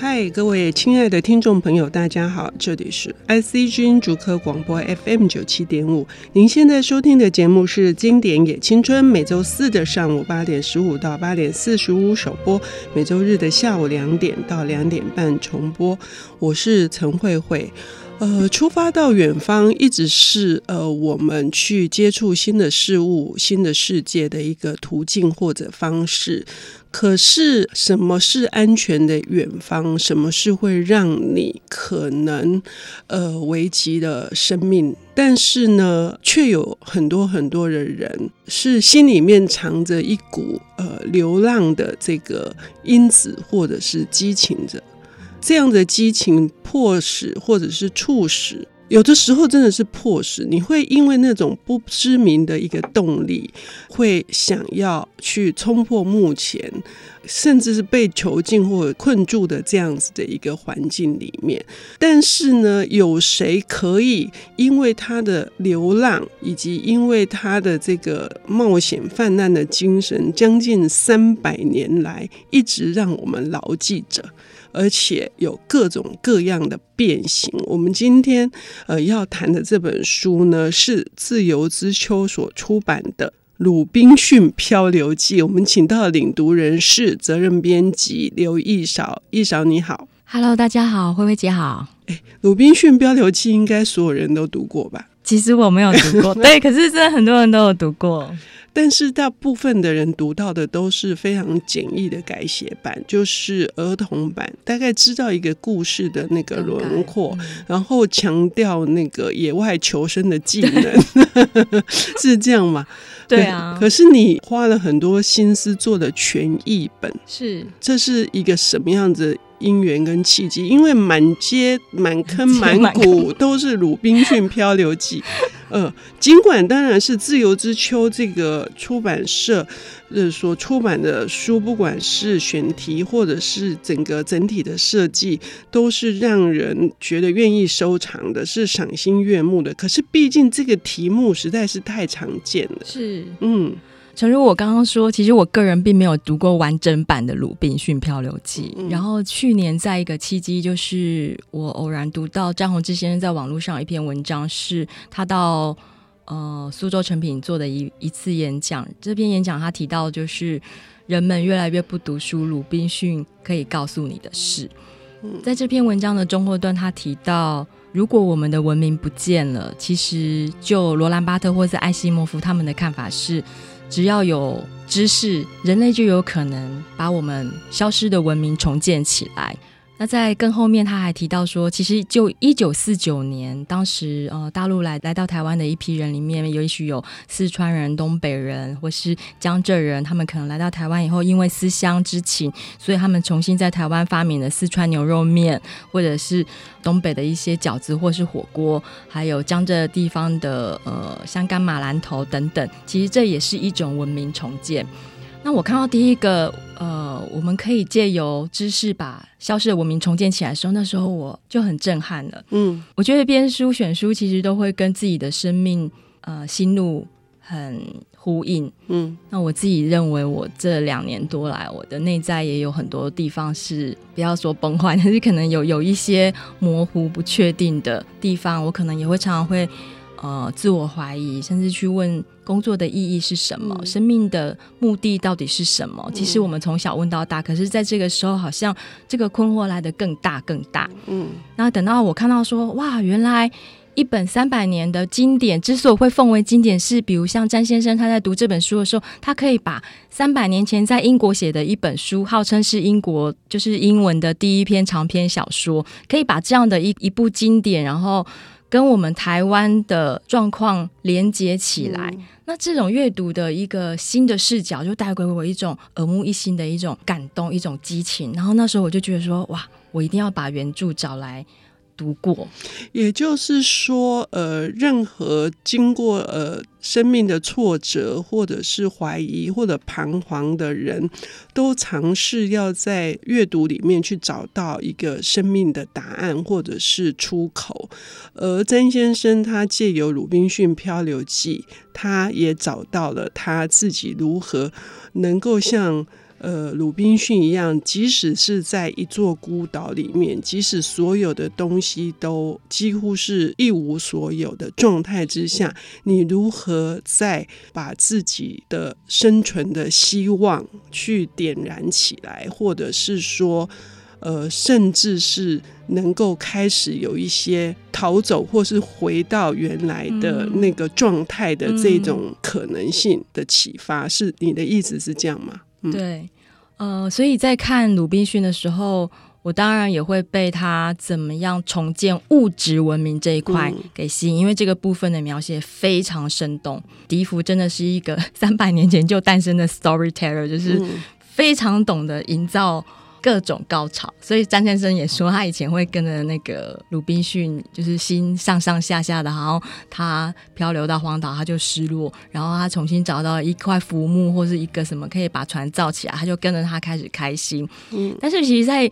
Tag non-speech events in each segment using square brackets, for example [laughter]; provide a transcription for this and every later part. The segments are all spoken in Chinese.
嗨，各位亲爱的听众朋友，大家好，这里是 IC 之音竹科广播 FM 九七点五。您现在收听的节目是《经典也青春》，每周四的上午八点十五到八点四十五首播，每周日的下午两点到两点半重播。我是陈慧慧。呃，出发到远方，一直是呃我们去接触新的事物、新的世界的一个途径或者方式。可是，什么是安全的远方？什么是会让你可能呃危及的生命？但是呢，却有很多很多的人是心里面藏着一股呃流浪的这个因子，或者是激情着。这样的激情迫使，或者是促使，有的时候真的是迫使，你会因为那种不知名的一个动力，会想要去冲破目前，甚至是被囚禁或者困住的这样子的一个环境里面。但是呢，有谁可以因为他的流浪，以及因为他的这个冒险犯难的精神，将近三百年来一直让我们牢记着？而且有各种各样的变形。我们今天呃要谈的这本书呢，是自由之秋所出版的《鲁滨逊漂流记》。我们请到的领读人是责任编辑刘一少。一少你好，Hello，大家好，慧慧姐好。哎，《鲁滨逊漂流记》应该所有人都读过吧？其实我没有读过，[laughs] 对，可是真的很多人都有读过。但是大部分的人读到的都是非常简易的改写版，就是儿童版，大概知道一个故事的那个轮廓，嗯、然后强调那个野外求生的技能，[laughs] 是这样吗？对啊。可是你花了很多心思做的全译本，是，这是一个什么样子？因缘跟契机，因为满街满坑满谷都是《鲁滨逊漂流记》。[laughs] 呃，尽管当然是自由之秋这个出版社呃所出版的书，不管是选题或者是整个整体的设计，都是让人觉得愿意收藏的，是赏心悦目的。可是毕竟这个题目实在是太常见了，是嗯。诚如我刚刚说，其实我个人并没有读过完整版的《鲁滨逊漂流记》。嗯。然后去年在一个契机，就是我偶然读到张宏志先生在网络上有一篇文章，是他到呃苏州成品做的一一次演讲。这篇演讲他提到，就是人们越来越不读书，鲁滨逊可以告诉你的事。在这篇文章的中后段，他提到，如果我们的文明不见了，其实就罗兰巴特或是艾西莫夫他们的看法是。只要有知识，人类就有可能把我们消失的文明重建起来。那在更后面，他还提到说，其实就一九四九年，当时呃大陆来来到台湾的一批人里面，也许有四川人、东北人或是江浙人，他们可能来到台湾以后，因为思乡之情，所以他们重新在台湾发明了四川牛肉面，或者是东北的一些饺子或是火锅，还有江浙地方的呃香干马兰头等等。其实这也是一种文明重建。那我看到第一个，呃，我们可以借由知识把消失的文明重建起来的时候，那时候我就很震撼了。嗯，我觉得编书选书其实都会跟自己的生命，呃，心路很呼应。嗯，那我自己认为，我这两年多来，我的内在也有很多地方是不要说崩坏，但是可能有有一些模糊不确定的地方，我可能也会常常会。呃，自我怀疑，甚至去问工作的意义是什么，嗯、生命的目的到底是什么？其实我们从小问到大，可是在这个时候，好像这个困惑来的更大更大。嗯，那等到我看到说，哇，原来一本三百年的经典，之所以会奉为经典，是比如像詹先生他在读这本书的时候，他可以把三百年前在英国写的一本书，号称是英国就是英文的第一篇长篇小说，可以把这样的一一部经典，然后。跟我们台湾的状况连接起来，嗯，那这种阅读的一个新的视角，就带给我一种耳目一新的一种感动，一种激情。然后那时候我就觉得说，哇，我一定要把原著找来。读过，也就是说，呃，任何经过呃生命的挫折，或者是怀疑或者彷徨的人，都尝试要在阅读里面去找到一个生命的答案，或者是出口。而詹先生他借由《鲁滨逊漂流记》，他也找到了他自己如何能够像。呃鲁滨逊一样，即使是在一座孤岛里面，即使所有的东西都几乎是一无所有的状态之下，你如何再把自己的生存的希望去点燃起来，或者是说，呃，甚至是能够开始有一些逃走，或是回到原来的那个状态的这种可能性的启发，嗯、是你的意思是这样吗？嗯、对，呃，所以在看鲁滨逊的时候，我当然也会被他怎么样重建物质文明这一块给吸引，嗯、因为这个部分的描写非常生动。笛福真的是一个 [laughs] 三百年前就诞生的 storyteller，就是非常懂得营造。各种高潮，所以詹先生也说，他以前会跟着那个鲁滨逊，就是心上上下下的，然后他漂流到荒岛，他就失落，然后他重新找到一块浮木或是一个什么可以把船造起来，他就跟着他开始开心。嗯，但是其实，在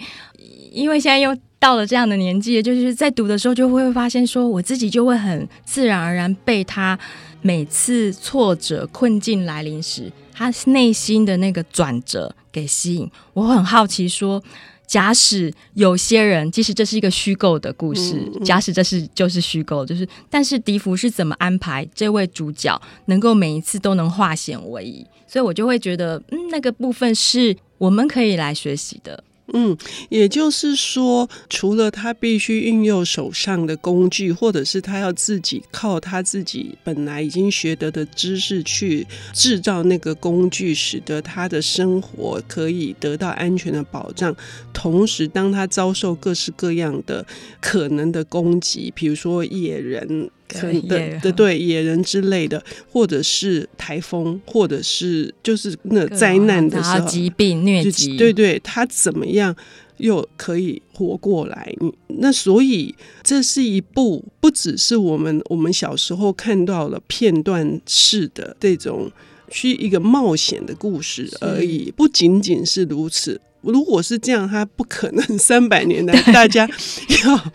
因为现在又到了这样的年纪，就是在读的时候就会发现，说我自己就会很自然而然被他每次挫折困境来临时，他内心的那个转折给吸引，我很好奇说，假使有些人，即使这是一个虚构的故事，嗯嗯、假使这是就是虚构，就是，但是笛福是怎么安排这位主角能够每一次都能化险为夷？所以我就会觉得，嗯，那个部分是我们可以来学习的。嗯，也就是说，除了他必须运用手上的工具，或者是他要自己靠他自己本来已经学得的知识去制造那个工具，使得他的生活可以得到安全的保障。同时，当他遭受各式各样的可能的攻击，比如说野人。可能的的对野人之类的，或者是台风，或者是就是那灾难的时候，疾病疟疾，对对，他怎么样又可以活过来？那所以这是一部不只是我们我们小时候看到了片段式的这种去一个冒险的故事而已，不仅仅是如此。如果是这样，他不可能三百年来大家 [laughs] 要。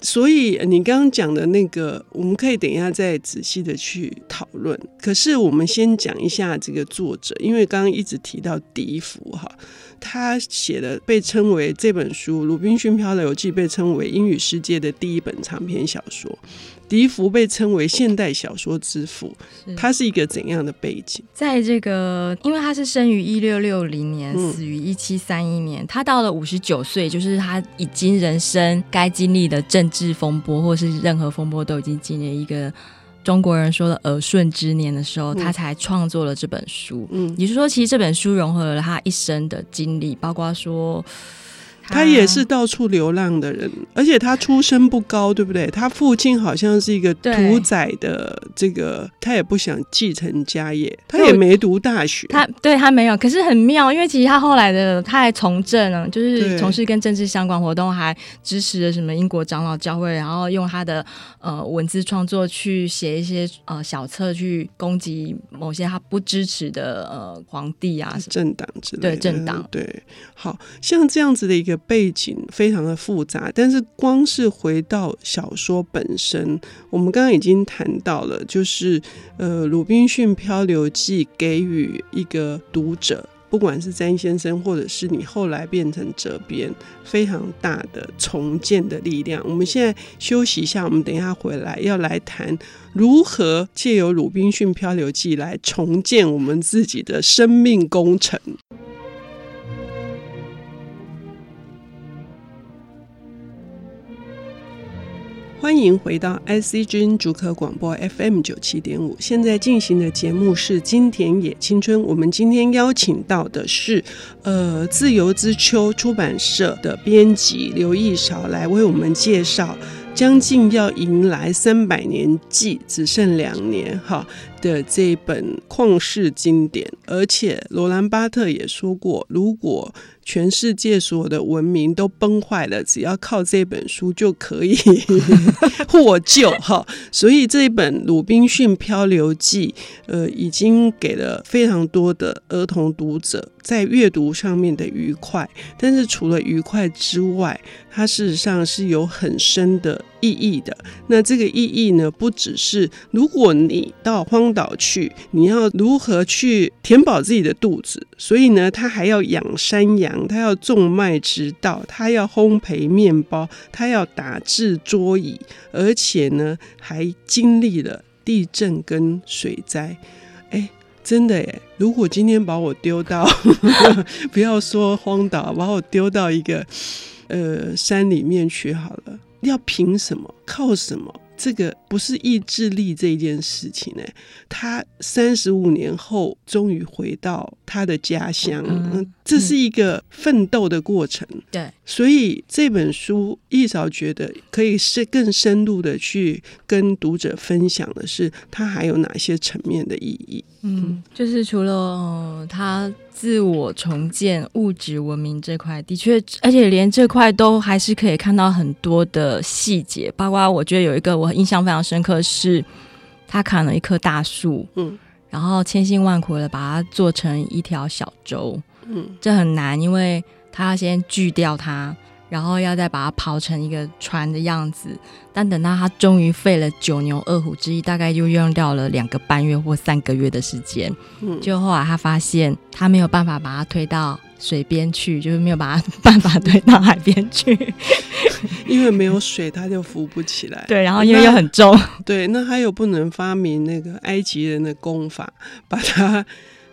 所以你刚刚讲的那个，我们可以等一下再仔细的去讨论。可是我们先讲一下这个作者，因为刚刚一直提到笛福哈，他写的被称为这本书《鲁滨逊漂流记》被称为英语世界的第一本长篇小说。笛福被称为现代小说之父，他是一个怎样的背景？在这个，因为他是生于一六六零年，嗯、死于一七三一年。他到了五十九岁，就是他已经人生该经历的政治风波，或是任何风波都已经经历一个中国人说的耳顺之年的时候，嗯、他才创作了这本书。嗯，也就是说，其实这本书融合了他一生的经历，包括说。他也是到处流浪的人，而且他出身不高，对不对？他父亲好像是一个屠宰的，这个他也不想继承家业，他也没读大学。他对他没有，可是很妙，因为其实他后来的他还从政呢，就是从事跟政治相关活动，还支持了什么英国长老教会，然后用他的呃文字创作去写一些呃小册去攻击某些他不支持的呃皇帝啊政党之类的。对政党，对，好像这样子的一个。背景非常的复杂，但是光是回到小说本身，我们刚刚已经谈到了，就是呃，《鲁滨逊漂流记》给予一个读者，不管是詹先生，或者是你后来变成责编，非常大的重建的力量。我们现在休息一下，我们等一下回来要来谈如何借由《鲁滨逊漂流记》来重建我们自己的生命工程。欢迎回到 IC 之音竹科广播 FM 九七点五。现在进行的节目是《金田野青春》。我们今天邀请到的是，呃，自由之秋出版社的编辑刘义韶来为我们介绍。将近要迎来三百年祭，只剩两年哈的这本旷世经典，而且罗兰巴特也说过，如果全世界所有的文明都崩坏了，只要靠这本书就可以 [laughs] [laughs] 获救哈。所以这一本《鲁滨逊漂流记》呃，已经给了非常多的儿童读者在阅读上面的愉快，但是除了愉快之外，它事实上是有很深的意义的。那这个意义呢，不只是如果你到荒荒岛去，你要如何去填饱自己的肚子？所以呢，他还要养山羊，他要种麦植稻，他要烘焙面包，他要打制桌椅，而且呢，还经历了地震跟水灾。哎，真的耶！如果今天把我丢到，[laughs] 不要说荒岛，把我丢到一个呃山里面去好了，要凭什么？靠什么？这个不是意志力这一件事情呢，他三十五年后终于回到他的家乡，嗯，这是一个奋斗的过程。对，所以这本书，一扫觉得可以是更深入的去跟读者分享的是，它还有哪些层面的意义？嗯，就是除了他。自我重建、物质文明这块，的确，而且连这块都还是可以看到很多的细节，包括我觉得有一个我印象非常深刻，是他砍了一棵大树，嗯，然后千辛万苦的把它做成一条小舟，嗯，这很难，因为他要先锯掉它。然后要再把它刨成一个船的样子，但等到他终于费了九牛二虎之力，大概就用掉了两个半月或三个月的时间。嗯，就后来他发现他没有办法把它推到水边去，就是没有把它办法推到海边去，[laughs] 因为没有水，它就浮不起来。对，然后因为又很重。[laughs] 对，那他又不能发明那个埃及人的功法，把它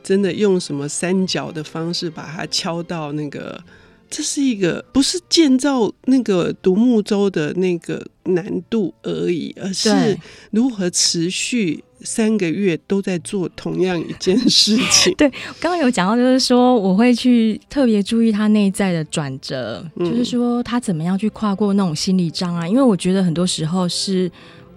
真的用什么三角的方式把它敲到那个。这是一个不是建造那个独木舟的那个难度而已，而是如何持续三个月都在做同样一件事情。[laughs] 对，刚刚有讲到，就是说我会去特别注意他内在的转折，嗯，就是说他怎么样去跨过那种心理障碍，因为我觉得很多时候是。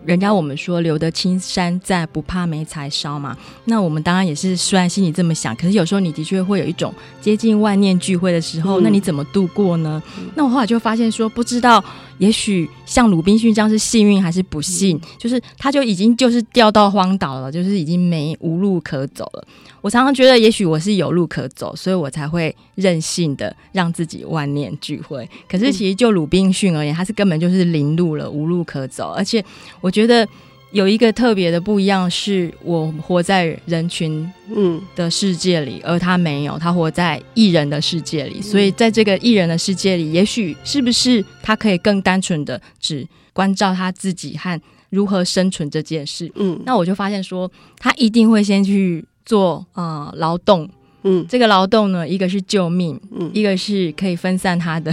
人家我们说留得青山在，不怕没柴烧嘛。那我们当然也是，虽然心里这么想，可是有时候你的确会有一种接近万念俱灰的时候，嗯、那你怎么度过呢？嗯、那我后来就发现说，不知道，也许像鲁滨逊这样是幸运还是不幸，嗯、就是他就已经就是掉到荒岛了，就是已经没无路可走了。我常常觉得，也许我是有路可走，所以我才会任性的让自己万念俱灰。可是其实就鲁滨逊而言，他是根本就是零路了，无路可走。而且我觉得有一个特别的不一样，是我活在人群嗯的世界里，而他没有，他活在艺人的世界里。所以在这个艺人的世界里，也许是不是他可以更单纯的只关照他自己和如何生存这件事？嗯，那我就发现说，他一定会先去。做啊劳动，嗯，这个劳动呢，一个是救命，嗯，一个是可以分散他的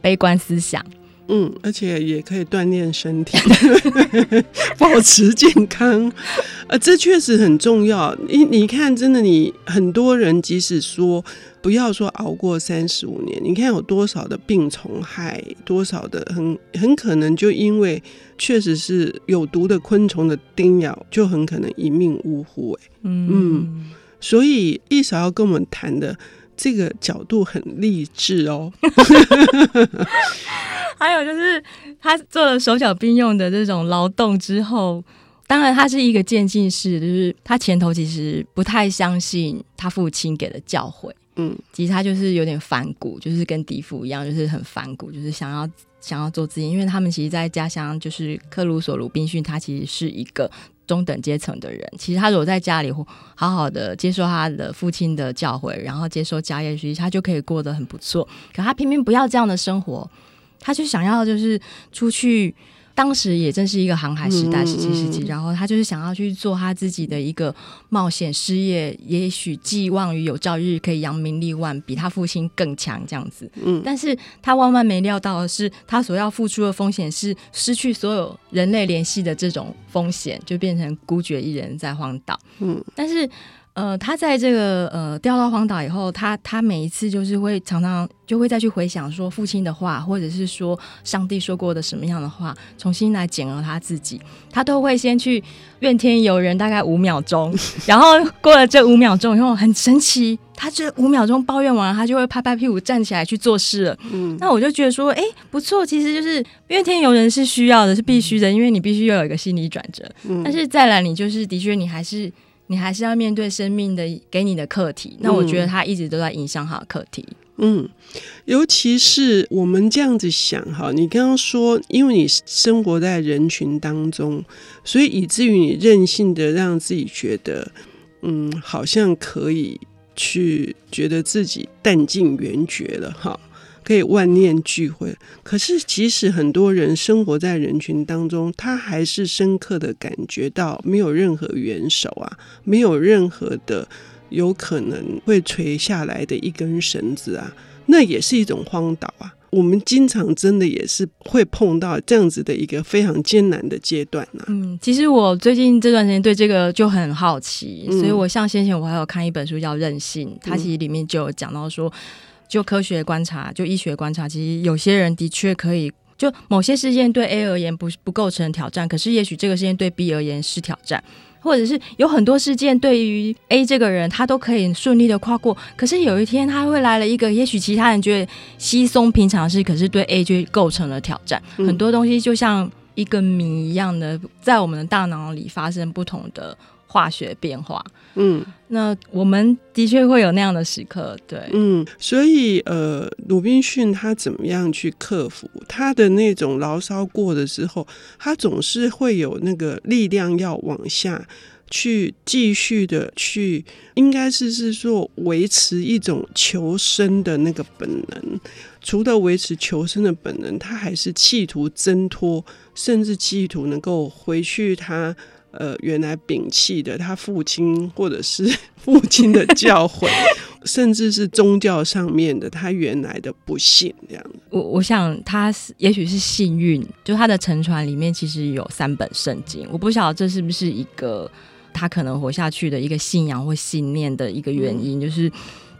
悲观思想，嗯，而且也可以锻炼身体，[laughs] 保持健康，呃，这确实很重要。你你看，真的，你很多人即使说不要说熬过三十五年，你看有多少的病虫害，多少的很很可能就因为。确实是有毒的昆虫的叮咬，就很可能一命呜呼。哎，嗯，所以一扫要跟我们谈的这个角度很励志哦。还有就是他做了手脚并用的这种劳动之后，当然他是一个渐进式，就是他前头其实不太相信他父亲给的教诲。嗯，其实他就是有点反骨，就是跟迪夫一样，就是很反骨，就是想要。想要做自己，因为他们其实，在家乡就是克鲁索鲁滨逊，他其实是一个中等阶层的人。其实他如果在家里好好的接受他的父亲的教诲，然后接受家业学习，他就可以过得很不错。可他偏偏不要这样的生活，他就想要就是出去。当时也正是一个航海时代，十七世纪，然后他就是想要去做他自己的一个冒险事业，也许寄望于有朝一日可以扬名立万，比他父亲更强这样子。嗯，但是他万万没料到的是，他所要付出的风险是失去所有人类联系的这种风险，就变成孤绝一人在荒岛。嗯，但是。呃，他在这个呃掉到荒岛以后，他他每一次就是会常常就会再去回想说父亲的话，或者是说上帝说过的什么样的话，重新来检核他自己。他都会先去怨天尤人，大概五秒钟，然后过了这五秒钟以后，很神奇，他这五秒钟抱怨完，他就会拍拍屁股站起来去做事了。嗯，那我就觉得说，哎，不错，其实就是怨天尤人是需要的，是必须的，因为你必须要有一个心理转折。嗯，但是再来，你就是的确，你还是。你还是要面对生命的给你的课题。那我觉得他一直都在影响他的课题。嗯，尤其是我们这样子想哈，你刚刚说，因为你生活在人群当中，所以以至于你任性的让自己觉得，嗯，好像可以去觉得自己弹尽援绝了哈。可以万念俱灰，可是即使很多人生活在人群当中，他还是深刻的感觉到没有任何援手啊，没有任何的有可能会垂下来的一根绳子啊，那也是一种荒岛啊。我们经常真的也是会碰到这样子的一个非常艰难的阶段啊。嗯，其实我最近这段时间对这个就很好奇，所以我像先前我还有看一本书叫《任性》，它其实里面就有讲到说。就科学观察，就医学观察，其实有些人的确可以，就某些事件对 A 而言不不构成挑战，可是也许这个事件对 B 而言是挑战，或者是有很多事件对于 A 这个人他都可以顺利的跨过，可是有一天他会来了一个，也许其他人觉得稀松平常事，可是对 A 就构成了挑战。嗯、很多东西就像一个谜一样的，在我们的大脑里发生不同的。化学变化，嗯，那我们的确会有那样的时刻，对，嗯，所以呃，鲁滨逊他怎么样去克服他的那种牢骚过的时候，他总是会有那个力量要往下去继续的去，应该是是说维持一种求生的那个本能。除了维持求生的本能，他还是企图挣脱，甚至企图能够回去他。呃，原来摒弃的他父亲或者是 [laughs] 父亲的教诲，[laughs] 甚至是宗教上面的他原来的不信这样。我我想他也许是幸运，就他的沉船里面其实有三本圣经。我不晓得这是不是一个他可能活下去的一个信仰或信念的一个原因，嗯、就是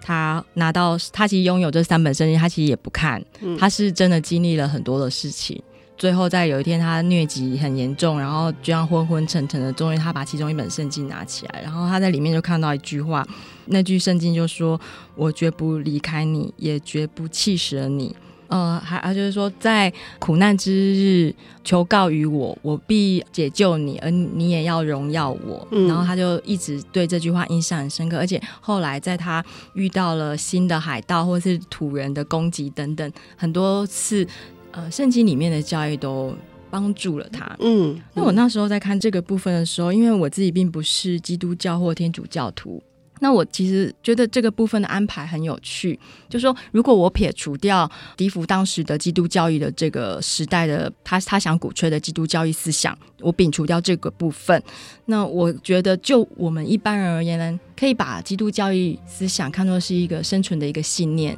他拿到他其实拥有这三本圣经，他其实也不看，他是真的经历了很多的事情。最后，在有一天，他疟疾很严重，然后就像昏昏沉沉的。终于，他把其中一本圣经拿起来，然后他在里面就看到一句话，那句圣经就说：“我绝不离开你，也绝不弃舍你。”呃，还还就是说，在苦难之日，求告于我，我必解救你，而你也要荣耀我。嗯、然后他就一直对这句话印象很深刻，而且后来在他遇到了新的海盗或是土人的攻击等等很多次。呃，圣经里面的教育都帮助了他。嗯，那我那时候在看这个部分的时候，因为我自己并不是基督教或天主教徒，那我其实觉得这个部分的安排很有趣。就说，如果我撇除掉笛福当时的基督教育的这个时代的他他想鼓吹的基督教育思想，我摒除掉这个部分，那我觉得就我们一般人而言呢，可以把基督教育思想看作是一个生存的一个信念。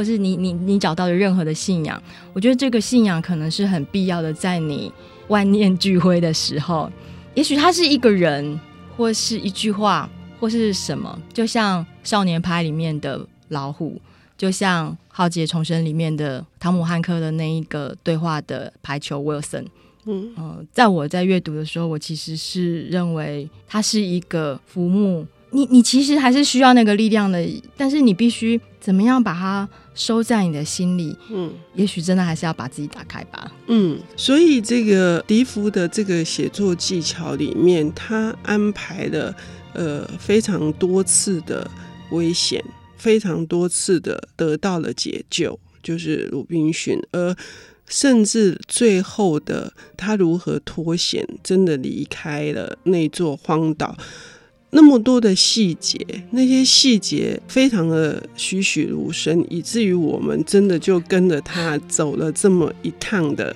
或是你你你找到的任何的信仰，我觉得这个信仰可能是很必要的，在你万念俱灰的时候，也许他是一个人，或是一句话，或是什么，就像《少年派》里面的老虎，就像《浩劫重生》里面的汤姆汉克的那一个对话的排球 Wilson。嗯、呃、在我在阅读的时候，我其实是认为他是一个浮木。你你其实还是需要那个力量的，但是你必须怎么样把它收在你的心里？嗯，也许真的还是要把自己打开吧。嗯，所以这个笛福的这个写作技巧里面，他安排了呃非常多次的危险，非常多次的得到了解救，就是鲁滨逊，而甚至最后的他如何脱险，真的离开了那座荒岛。那么多的细节，那些细节非常的栩栩如生，以至于我们真的就跟着他走了这么一趟的，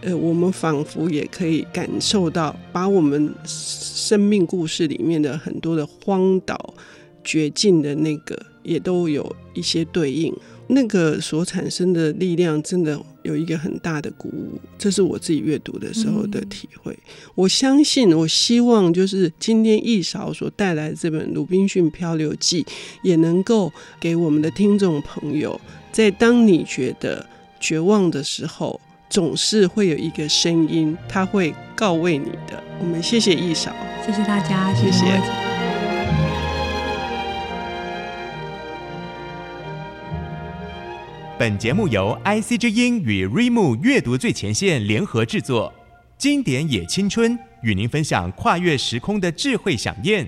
呃，我们仿佛也可以感受到，把我们生命故事里面的很多的荒岛、绝境的那个，也都有一些对应。那个所产生的力量，真的有一个很大的鼓舞，这是我自己阅读的时候的体会。我相信，我希望就是今天一勺所带来的这本《鲁滨逊漂流记》，也能够给我们的听众朋友，在当你觉得绝望的时候，总是会有一个声音，他会告慰你的。我们谢谢一勺，谢谢大家，谢谢本节目由 IC 之音与 r e m o 阅读最前线联合制作，经典也青春与您分享跨越时空的智慧饗宴。